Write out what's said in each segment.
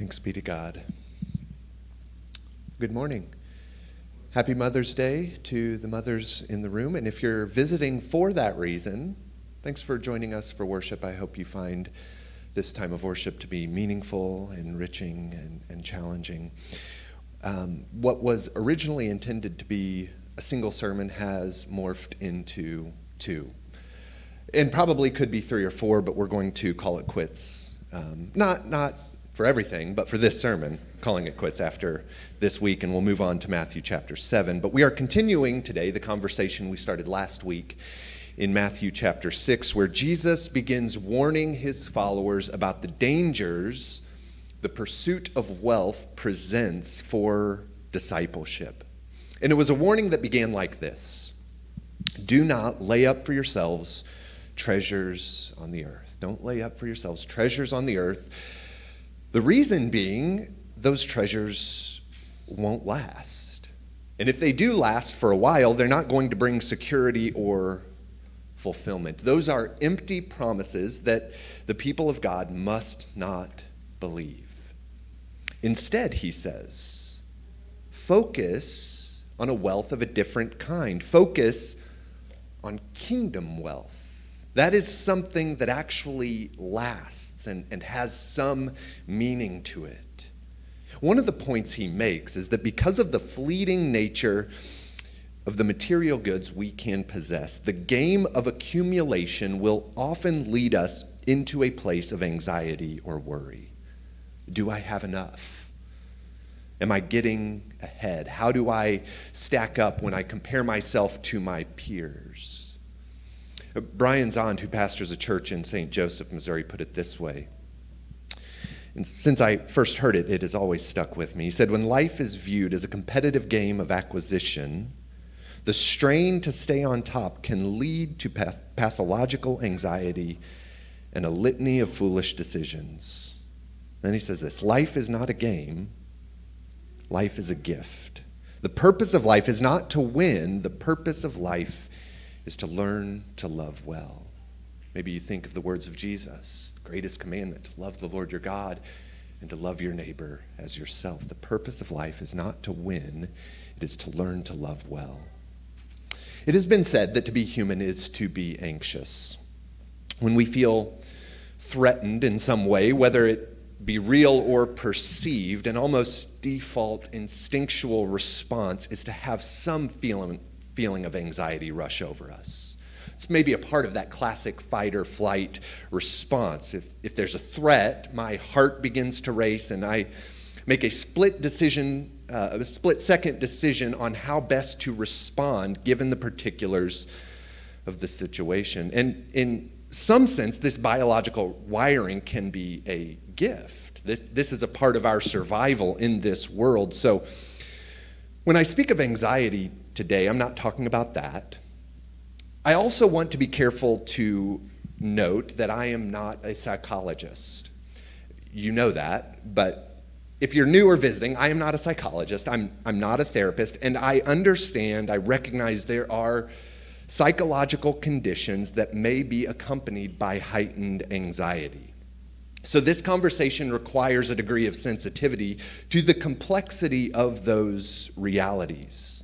Thanks be to God. Good morning. Happy Mother's Day to the mothers in the room. And if you're visiting for that reason, thanks for joining us for worship. I hope you find this time of worship to be meaningful, enriching, and, and challenging. Um, what was originally intended to be a single sermon has morphed into two. And probably could be three or four, but we're going to call it quits. Um, not, not for everything, but for this sermon, calling it quits after this week, and we'll move on to Matthew chapter 7. But we are continuing today the conversation we started last week in Matthew chapter 6, where Jesus begins warning his followers about the dangers the pursuit of wealth presents for discipleship. And it was a warning that began like this Do not lay up for yourselves treasures on the earth. Don't lay up for yourselves treasures on the earth the reason being, those treasures won't last. And if they do last for a while, they're not going to bring security or fulfillment. Those are empty promises that the people of God must not believe. Instead, he says, focus on a wealth of a different kind. Focus on kingdom wealth. That is something that actually lasts and, and has some meaning to it. One of the points he makes is that because of the fleeting nature of the material goods we can possess, the game of accumulation will often lead us into a place of anxiety or worry. Do I have enough? Am I getting ahead? How do I stack up when I compare myself to my peers? Brian Zahnd, who pastors a church in St. Joseph, Missouri, put it this way. And since I first heard it, it has always stuck with me. He said, When life is viewed as a competitive game of acquisition, the strain to stay on top can lead to path- pathological anxiety and a litany of foolish decisions. Then he says this life is not a game, life is a gift. The purpose of life is not to win, the purpose of life is to learn to love well. Maybe you think of the words of Jesus, the greatest commandment to love the Lord your God and to love your neighbor as yourself. The purpose of life is not to win, it is to learn to love well. It has been said that to be human is to be anxious. When we feel threatened in some way, whether it be real or perceived, an almost default instinctual response is to have some feeling feeling of anxiety rush over us. It's maybe a part of that classic fight or flight response. If, if there's a threat, my heart begins to race and I make a split decision, uh, a split second decision on how best to respond given the particulars of the situation. And in some sense, this biological wiring can be a gift. This, this is a part of our survival in this world. So when I speak of anxiety, today. I'm not talking about that. I also want to be careful to note that I am not a psychologist. You know that, but if you're new or visiting, I am not a psychologist. I'm, I'm not a therapist, and I understand, I recognize there are psychological conditions that may be accompanied by heightened anxiety. So, this conversation requires a degree of sensitivity to the complexity of those realities.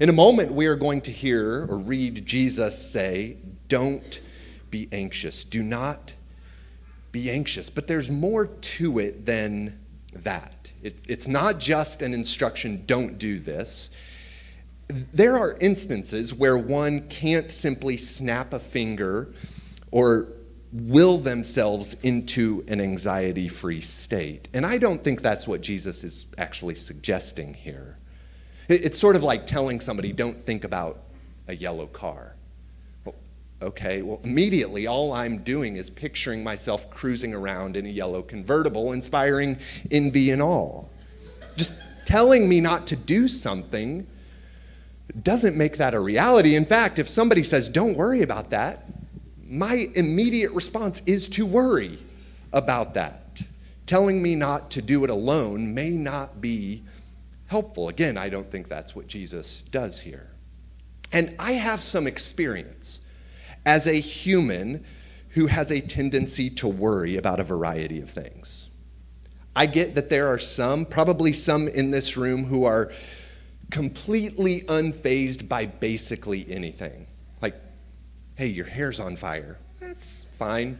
In a moment, we are going to hear or read Jesus say, Don't be anxious. Do not be anxious. But there's more to it than that. It's, it's not just an instruction, don't do this. There are instances where one can't simply snap a finger or will themselves into an anxiety free state. And I don't think that's what Jesus is actually suggesting here. It's sort of like telling somebody, don't think about a yellow car. Well, okay, well, immediately all I'm doing is picturing myself cruising around in a yellow convertible, inspiring envy and all. Just telling me not to do something doesn't make that a reality. In fact, if somebody says, don't worry about that, my immediate response is to worry about that. Telling me not to do it alone may not be helpful. Again, I don't think that's what Jesus does here. And I have some experience as a human who has a tendency to worry about a variety of things. I get that there are some, probably some in this room, who are completely unfazed by basically anything. Like, hey, your hair's on fire. That's fine.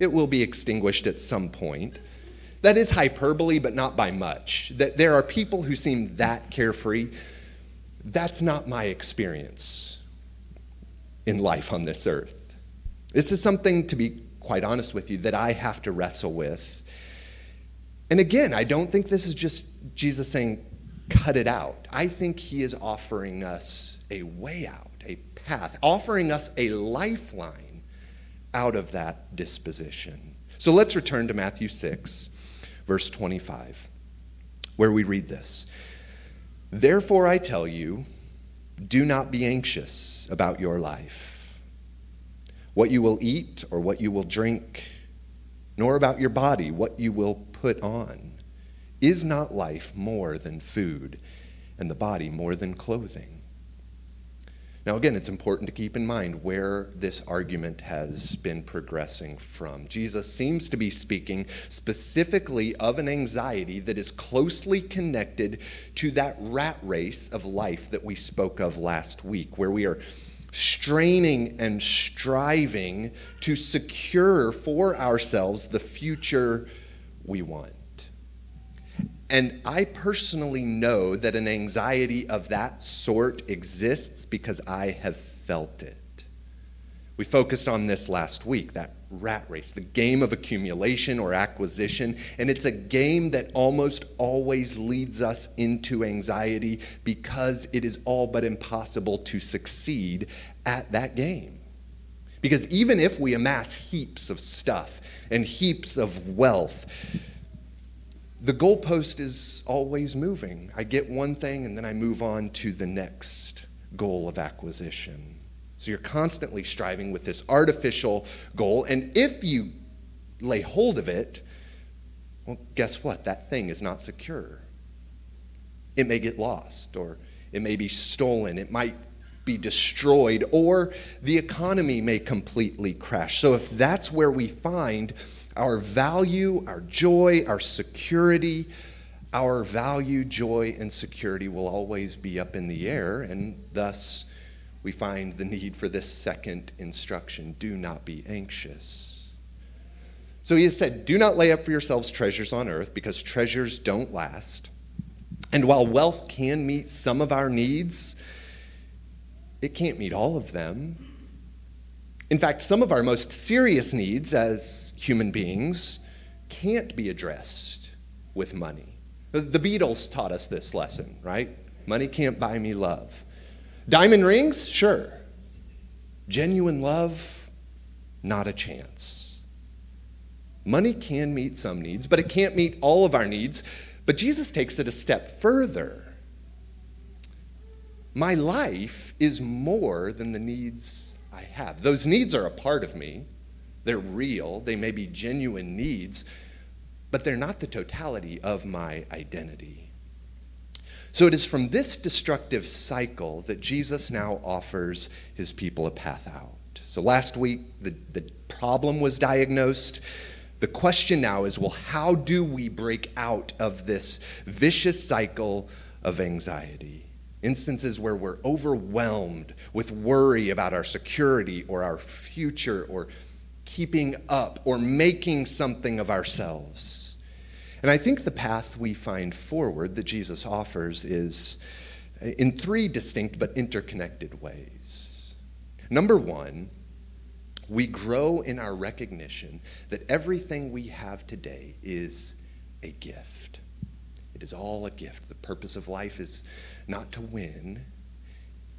It will be extinguished at some point. That is hyperbole, but not by much. That there are people who seem that carefree. That's not my experience in life on this earth. This is something, to be quite honest with you, that I have to wrestle with. And again, I don't think this is just Jesus saying, cut it out. I think he is offering us a way out, a path, offering us a lifeline out of that disposition. So let's return to Matthew 6, verse 25, where we read this Therefore I tell you, do not be anxious about your life, what you will eat or what you will drink, nor about your body, what you will put on. Is not life more than food, and the body more than clothing? Now, again, it's important to keep in mind where this argument has been progressing from. Jesus seems to be speaking specifically of an anxiety that is closely connected to that rat race of life that we spoke of last week, where we are straining and striving to secure for ourselves the future we want. And I personally know that an anxiety of that sort exists because I have felt it. We focused on this last week that rat race, the game of accumulation or acquisition. And it's a game that almost always leads us into anxiety because it is all but impossible to succeed at that game. Because even if we amass heaps of stuff and heaps of wealth, the goalpost is always moving. I get one thing and then I move on to the next goal of acquisition. So you're constantly striving with this artificial goal. And if you lay hold of it, well, guess what? That thing is not secure. It may get lost, or it may be stolen, it might be destroyed, or the economy may completely crash. So if that's where we find our value, our joy, our security, our value, joy, and security will always be up in the air, and thus we find the need for this second instruction do not be anxious. So he has said, Do not lay up for yourselves treasures on earth, because treasures don't last. And while wealth can meet some of our needs, it can't meet all of them. In fact, some of our most serious needs as human beings can't be addressed with money. The Beatles taught us this lesson, right? Money can't buy me love. Diamond rings? Sure. Genuine love? Not a chance. Money can meet some needs, but it can't meet all of our needs. But Jesus takes it a step further. My life is more than the needs I have. Those needs are a part of me. They're real, they may be genuine needs, but they're not the totality of my identity. So it is from this destructive cycle that Jesus now offers his people a path out. So last week, the, the problem was diagnosed. The question now is well, how do we break out of this vicious cycle of anxiety? Instances where we're overwhelmed with worry about our security or our future or keeping up or making something of ourselves. And I think the path we find forward that Jesus offers is in three distinct but interconnected ways. Number one, we grow in our recognition that everything we have today is a gift. It is all a gift. The purpose of life is not to win,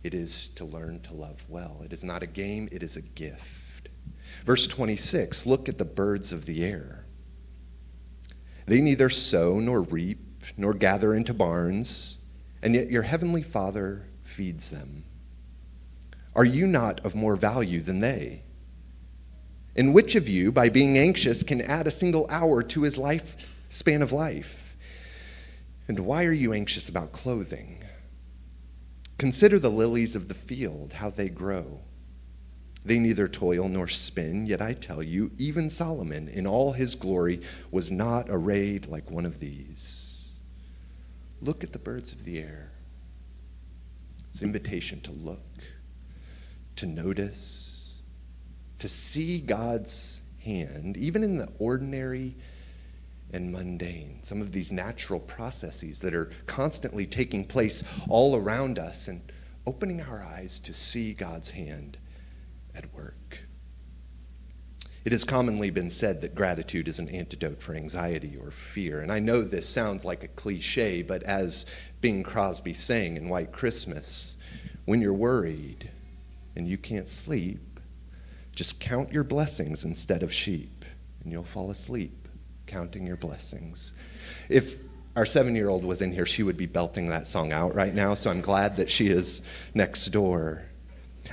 it is to learn to love well. It is not a game, it is a gift. Verse 26 look at the birds of the air. They neither sow nor reap nor gather into barns, and yet your heavenly Father feeds them. Are you not of more value than they? And which of you, by being anxious, can add a single hour to his life span of life? And why are you anxious about clothing? Consider the lilies of the field, how they grow. They neither toil nor spin, yet I tell you, even Solomon in all his glory was not arrayed like one of these. Look at the birds of the air. It's invitation to look, to notice, to see God's hand, even in the ordinary and mundane. Some of these natural processes that are constantly taking place all around us and opening our eyes to see God's hand at work. It has commonly been said that gratitude is an antidote for anxiety or fear. And I know this sounds like a cliche, but as Bing Crosby sang in White Christmas, when you're worried and you can't sleep, just count your blessings instead of sheep, and you'll fall asleep counting your blessings. If our seven year old was in here, she would be belting that song out right now, so I'm glad that she is next door.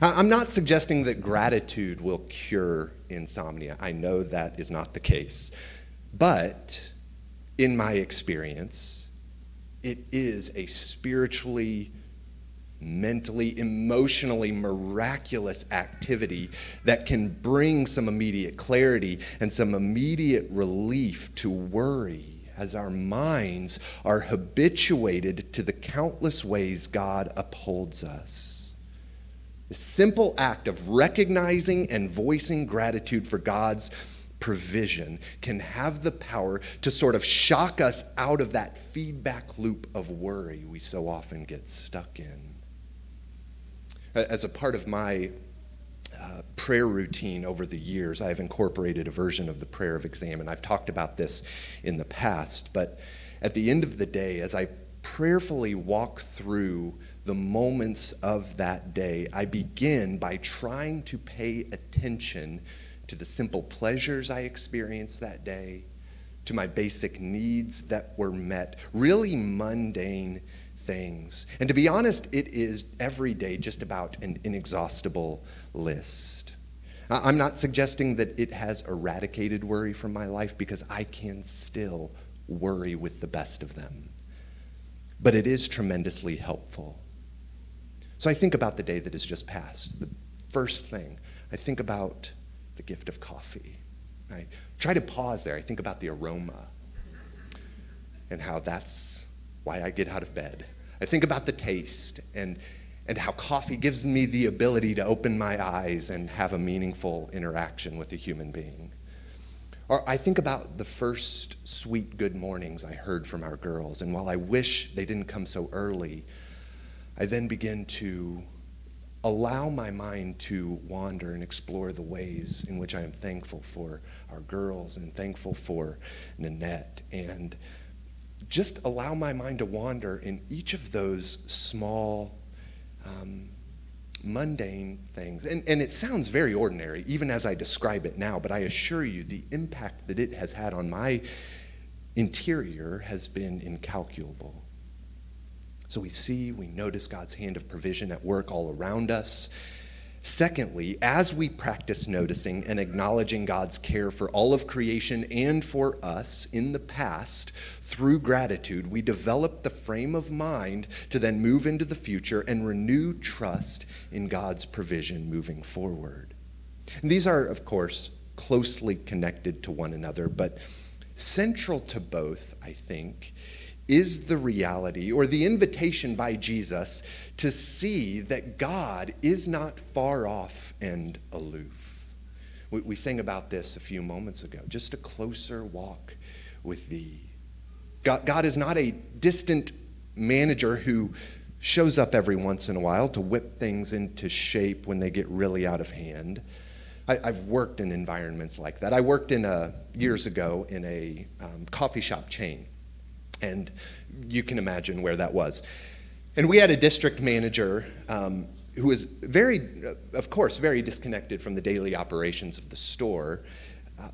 I'm not suggesting that gratitude will cure insomnia. I know that is not the case. But in my experience, it is a spiritually, mentally, emotionally miraculous activity that can bring some immediate clarity and some immediate relief to worry as our minds are habituated to the countless ways God upholds us. The simple act of recognizing and voicing gratitude for God's provision can have the power to sort of shock us out of that feedback loop of worry we so often get stuck in. As a part of my uh, prayer routine over the years, I've incorporated a version of the prayer of examen, and I've talked about this in the past, but at the end of the day, as I prayerfully walk through the moments of that day, I begin by trying to pay attention to the simple pleasures I experienced that day, to my basic needs that were met, really mundane things. And to be honest, it is every day just about an inexhaustible list. I'm not suggesting that it has eradicated worry from my life because I can still worry with the best of them. But it is tremendously helpful. So I think about the day that has just passed. The first thing, I think about the gift of coffee. I try to pause there. I think about the aroma and how that's why I get out of bed. I think about the taste and, and how coffee gives me the ability to open my eyes and have a meaningful interaction with a human being. Or I think about the first sweet good mornings I heard from our girls, and while I wish they didn't come so early, I then begin to allow my mind to wander and explore the ways in which I am thankful for our girls and thankful for Nanette. And just allow my mind to wander in each of those small, um, mundane things. And, and it sounds very ordinary, even as I describe it now, but I assure you the impact that it has had on my interior has been incalculable. So we see, we notice God's hand of provision at work all around us. Secondly, as we practice noticing and acknowledging God's care for all of creation and for us in the past through gratitude, we develop the frame of mind to then move into the future and renew trust in God's provision moving forward. And these are, of course, closely connected to one another, but central to both, I think, is the reality or the invitation by Jesus to see that God is not far off and aloof. We, we sang about this a few moments ago just a closer walk with thee. God, God is not a distant manager who shows up every once in a while to whip things into shape when they get really out of hand. I, have worked in environments like that. I worked in a years ago in a um, coffee shop chain and you can imagine where that was. And we had a district manager um, who was very, of course, very disconnected from the daily operations of the store. Uh,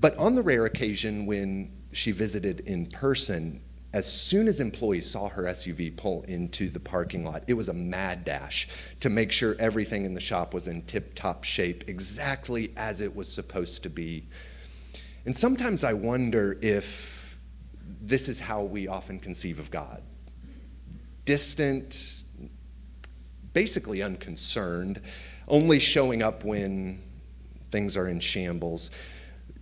but on the rare occasion when she visited in person, as soon as employees saw her SUV pull into the parking lot, it was a mad dash to make sure everything in the shop was in tip top shape, exactly as it was supposed to be. And sometimes I wonder if this is how we often conceive of God distant, basically unconcerned, only showing up when things are in shambles.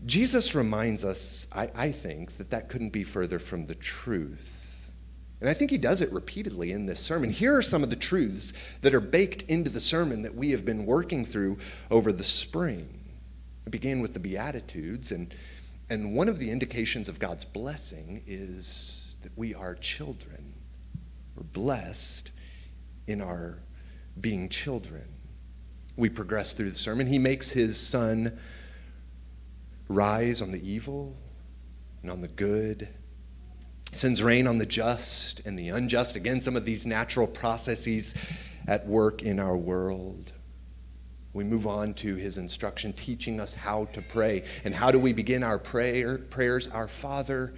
Jesus reminds us, I, I, think, that that couldn't be further from the truth. And I think he does it repeatedly in this sermon. Here are some of the truths that are baked into the sermon that we have been working through over the spring. It began with the Beatitudes, and, and one of the indications of God's blessing is that we are children. We're blessed in our being children. We progress through the sermon. He makes his son rise on the evil and on the good, sends rain on the just and the unjust. Again, some of these natural processes at work in our world. We move on to his instruction, teaching us how to pray. And how do we begin our prayer, prayers? Our Father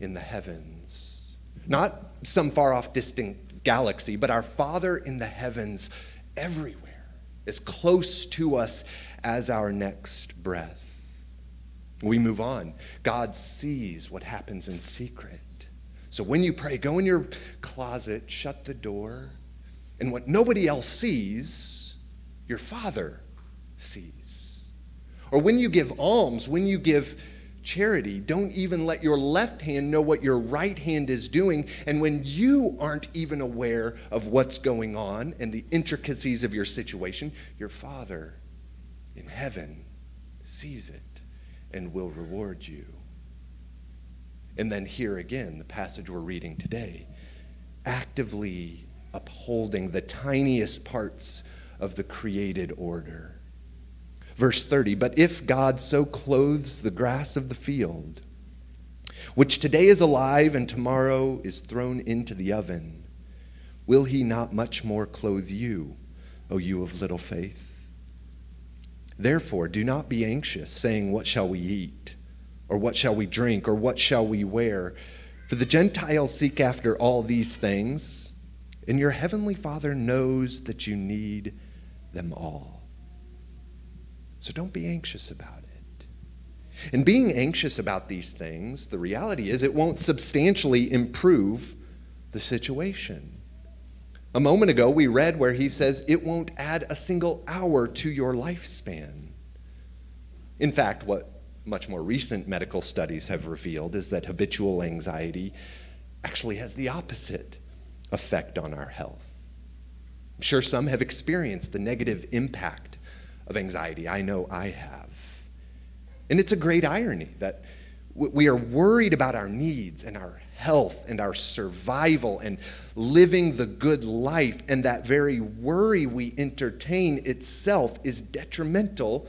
in the heavens. Not some far off distant galaxy, but our Father in the heavens everywhere, as close to us as our next breath. We move on. God sees what happens in secret. So when you pray, go in your closet, shut the door, and what nobody else sees, your Father sees. Or when you give alms, when you give charity, don't even let your left hand know what your right hand is doing. And when you aren't even aware of what's going on and the intricacies of your situation, your Father in heaven sees it and will reward you. And then here again, the passage we're reading today, actively upholding the tiniest parts of the created order. Verse 30 But if God so clothes the grass of the field, which today is alive and tomorrow is thrown into the oven, will he not much more clothe you, O you of little faith? Therefore, do not be anxious, saying, What shall we eat? Or what shall we drink? Or what shall we wear? For the Gentiles seek after all these things, and your heavenly Father knows that you need them all. So don't be anxious about it. And being anxious about these things, the reality is it won't substantially improve the situation. A moment ago, we read where he says it won't add a single hour to your lifespan. In fact, what much more recent medical studies have revealed is that habitual anxiety actually has the opposite effect on our health. I'm sure some have experienced the negative impact of anxiety. I know I have. And it's a great irony that we are worried about our needs and our health and our survival and living the good life. And that very worry we entertain itself is detrimental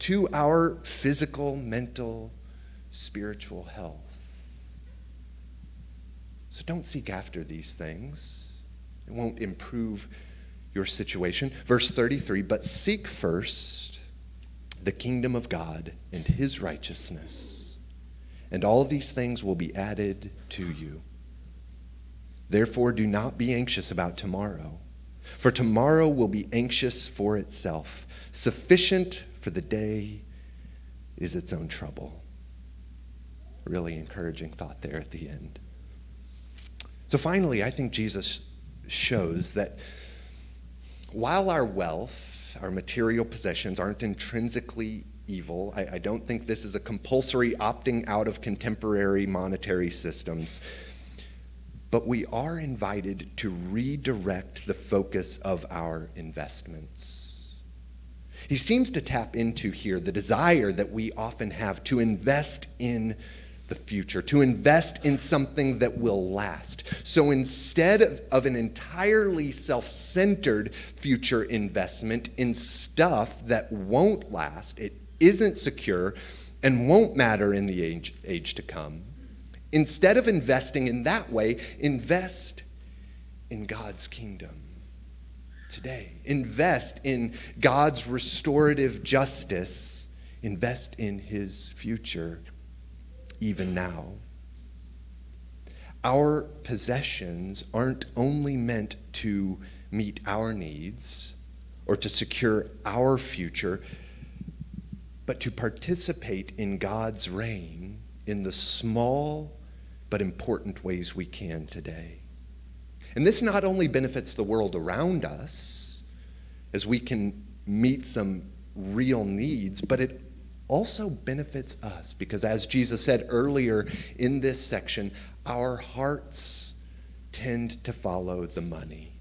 to our physical, mental, spiritual health. So don't seek after these things, it won't improve your situation. Verse 33 But seek first the kingdom of God and his righteousness and all these things will be added to you. Therefore, do not be anxious about tomorrow, for tomorrow will be anxious for itself. Sufficient for the day is its own trouble. Really encouraging thought there at the end. So, finally, I think Jesus shows that while our wealth, our material possessions aren't intrinsically evil. I, I don't think this is a compulsory opting out of contemporary monetary systems. But we are invited to redirect the focus of our investments. He seems to tap into here the desire that we often have to invest in the future, to invest in something that will last. So instead of, of an entirely self centered future investment in stuff that won't last, it isn't secure and won't matter in the age, age to come. Instead of investing in that way, invest in God's kingdom today. Invest in God's restorative justice. Invest in his future even now. Our possessions aren't only meant to meet our needs or to secure our future but to participate in God's reign in the small but important ways we can today. And this not only benefits the world around us, as we can meet some real needs, but it also benefits us because, as Jesus said earlier in this section, our hearts tend to follow the money.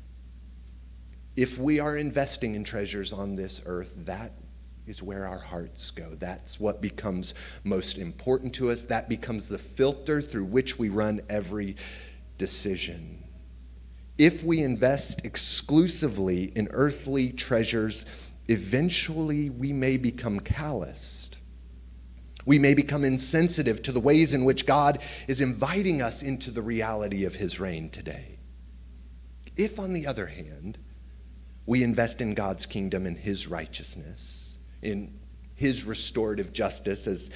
If we are investing in treasures on this earth, that is where our hearts go. That's what becomes most important to us. That becomes the filter through which we run every decision. If we invest exclusively in earthly treasures, eventually we may become calloused. We may become insensitive to the ways in which God is inviting us into the reality of His reign today. If, on the other hand, we invest in God's kingdom and His righteousness, in His restorative justice, as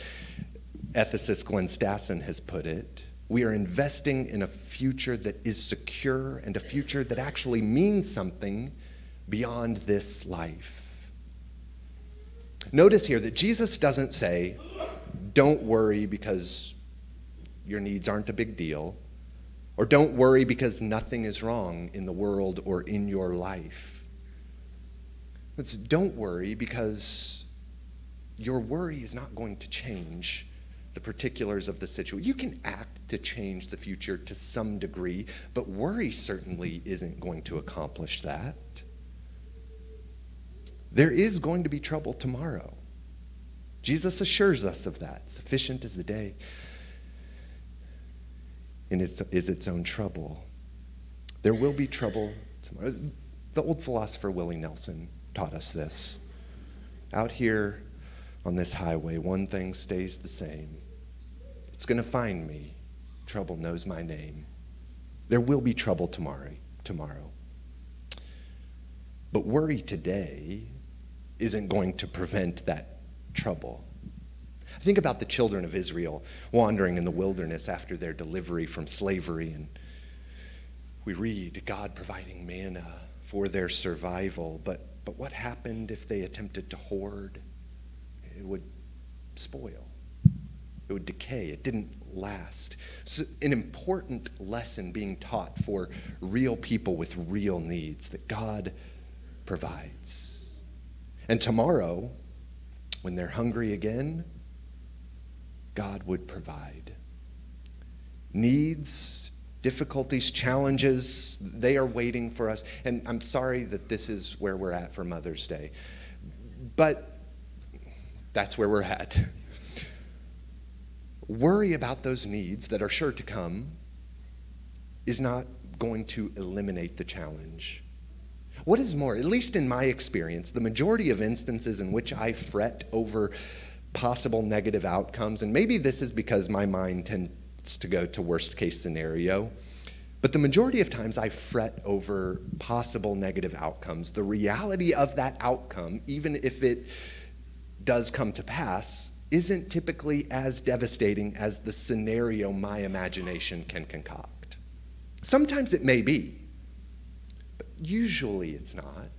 ethicist Glenn Stassen has put it, we are investing in a future that is secure and a future that actually means something beyond this life. Notice here that Jesus doesn't say, don't worry because your needs aren't a big deal, or don't worry because nothing is wrong in the world or in your life. It's don't worry because your worry is not going to change the particulars of the situation. You can act to change the future to some degree, but worry certainly isn't going to accomplish that. There is going to be trouble tomorrow. Jesus assures us of that. Sufficient is the day and its, is its own trouble. There will be trouble tomorrow. The old philosopher Willie Nelson taught us this. Out here on this highway, one thing stays the same. It's going to find me. Trouble knows my name. There will be trouble tomorrow. Tomorrow. But worry today isn't going to prevent that trouble. I think about the children of Israel wandering in the wilderness after their delivery from slavery. And we read God providing manna for their survival. But, but what happened if they attempted to hoard? It would spoil, it would decay. It didn't last. An important lesson being taught for real people with real needs that God provides. And tomorrow, when they're hungry again, God would provide. Needs, difficulties, challenges, they are waiting for us. And I'm sorry that this is where we're at for Mother's Day, but that's where we're at. Worry about those needs that are sure to come is not going to eliminate the challenge. What is more, at least in my experience, the majority of instances in which I fret over possible negative outcomes, and maybe this is because my mind tends to go to worst case scenario, but the majority of times I fret over possible negative outcomes. The reality of that outcome, even if it does come to pass, isn't typically as devastating as the scenario my imagination can concoct. Sometimes it may be, Usually it's not.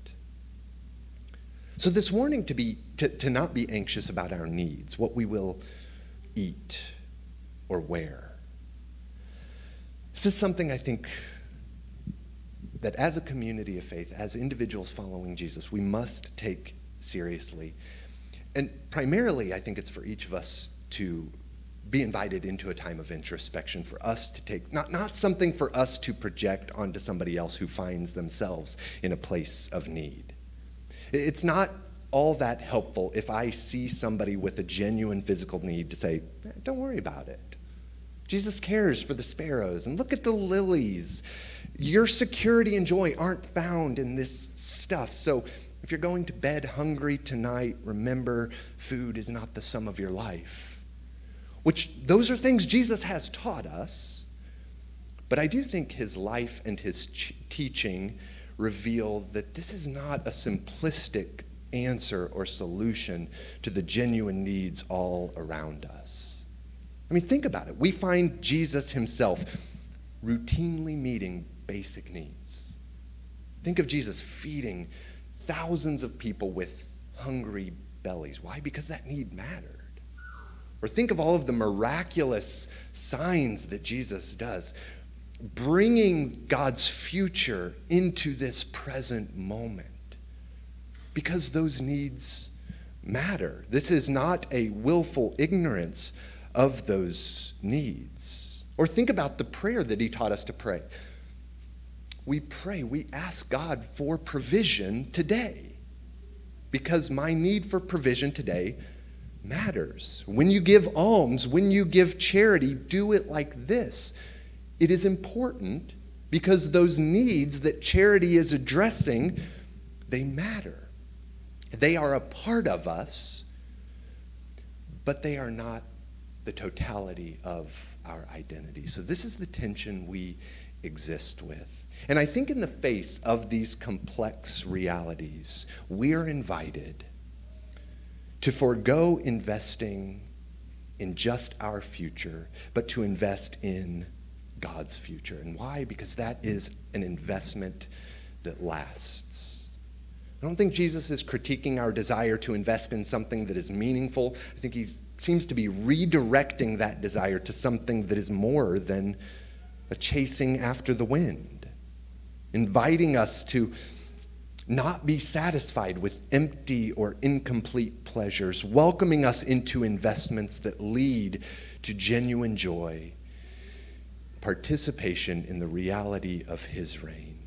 So this warning to be to, to not be anxious about our needs, what we will eat or wear. This is something I think that as a community of faith, as individuals following Jesus, we must take seriously. And primarily, I think it's for each of us to be invited into a time of introspection for us to take, not, not something for us to project onto somebody else who finds themselves in a place of need. It's not all that helpful if I see somebody with a genuine physical need to say, eh, don't worry about it. Jesus cares for the sparrows, and look at the lilies. Your security and joy aren't found in this stuff. So if you're going to bed hungry tonight, remember food is not the sum of your life which those are things Jesus has taught us. But I do think his life and his ch- teaching reveal that this is not a simplistic answer or solution to the genuine needs all around us. I mean, think about it. We find Jesus himself routinely meeting basic needs. Think of Jesus feeding thousands of people with hungry bellies. Why? Because that need mattered. Or think of all of the miraculous signs that Jesus does. bringing God's future into this present moment because those needs matter. This is not a willful ignorance of those needs. Or think about the prayer that he taught us to pray. We pray, we ask God for provision today because my need for provision today matters. When you give alms, when you give charity, do it like this. It is important because those needs that charity is addressing, they matter. They are a part of us, but they are not the totality of our identity. So, this is the tension we exist with. And I think, in the face of these complex realities, we are invited to forego investing in just our future, but to invest in God's future. And why? Because that is an investment that lasts. I don't think Jesus is critiquing our desire to invest in something that is meaningful. I think he seems to be redirecting that desire to something that is more than a chasing after the wind, inviting us to not be satisfied with empty or incomplete pleasures, welcoming us into investments that lead to genuine joy, participation in the reality of His reign.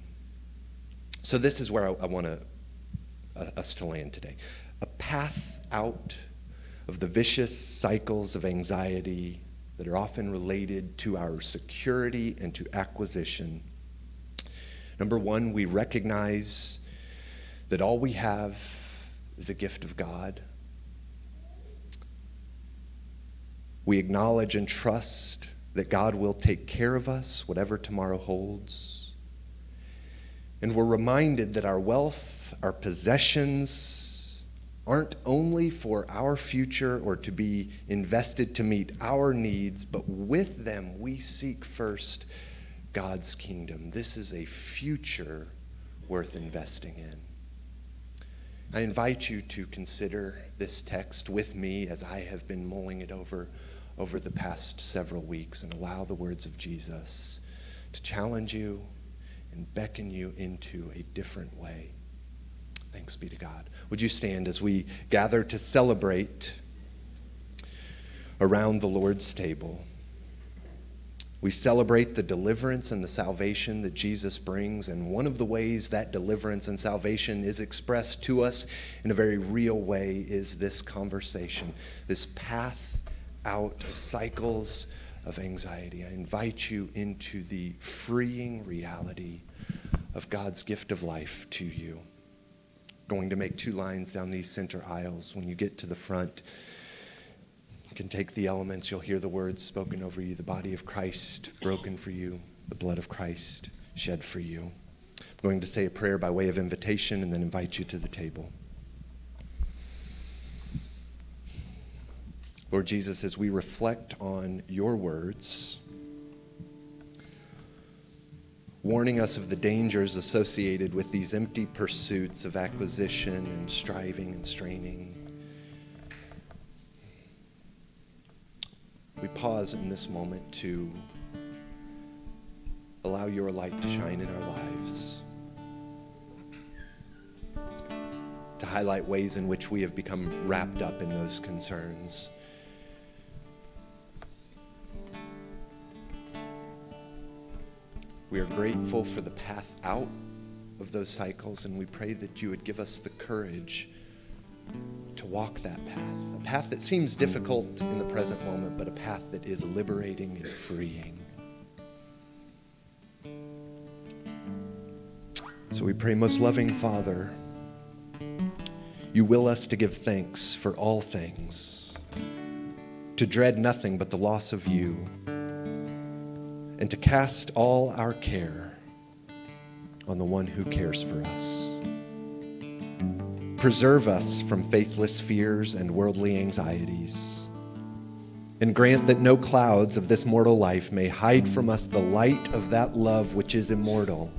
So, this is where I, I want uh, us to land today. A path out of the vicious cycles of anxiety that are often related to our security and to acquisition. Number one, we recognize that all we have is a gift of God. We acknowledge and trust that God will take care of us, whatever tomorrow holds. And we're reminded that our wealth our possessions aren't only for our future or to be invested to meet our needs, but with them we seek first God's kingdom. This is a future worth investing in. I invite you to consider this text with me as I have been mulling it over over the past several weeks and allow the words of Jesus to challenge you and beckon you into a different way. Thanks be to God. Would you stand as we gather to celebrate around the Lord's table? We celebrate the deliverance and the salvation that Jesus brings, and one of the ways that deliverance and salvation is expressed to us in a very real way is this conversation, this path out of cycles of anxiety. I invite you into the freeing reality of God's gift of life to you going to make two lines down these center aisles. When you get to the front, you can take the elements. You'll hear the words spoken over you the body of Christ broken for you, the blood of Christ shed for you. I'm going to say a prayer by way of invitation and then invite you to the table. Lord Jesus, as we reflect on your words, warning us of the dangers associated with these empty pursuits of acquisition and striving and straining. Pause in this moment to allow your light to shine in our lives, to highlight ways in which we have become wrapped up in those concerns. We are grateful for the path out of those cycles, and we pray that you would give us the courage to walk that path. A path that seems difficult in the present moment, but a path that is liberating and freeing. So we pray, most loving Father, you will us to give thanks for all things, to dread nothing but the loss of you and to cast all our care on the one who cares for us. Preserve us from faithless fears and worldly anxieties, and grant that no clouds of this mortal life may hide from us the light of that love which is immortal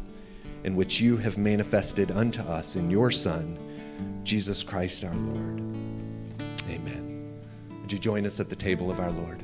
and which you have manifested unto us in your Son, Jesus Christ our Lord. Amen. Would you join us at the table of our Lord?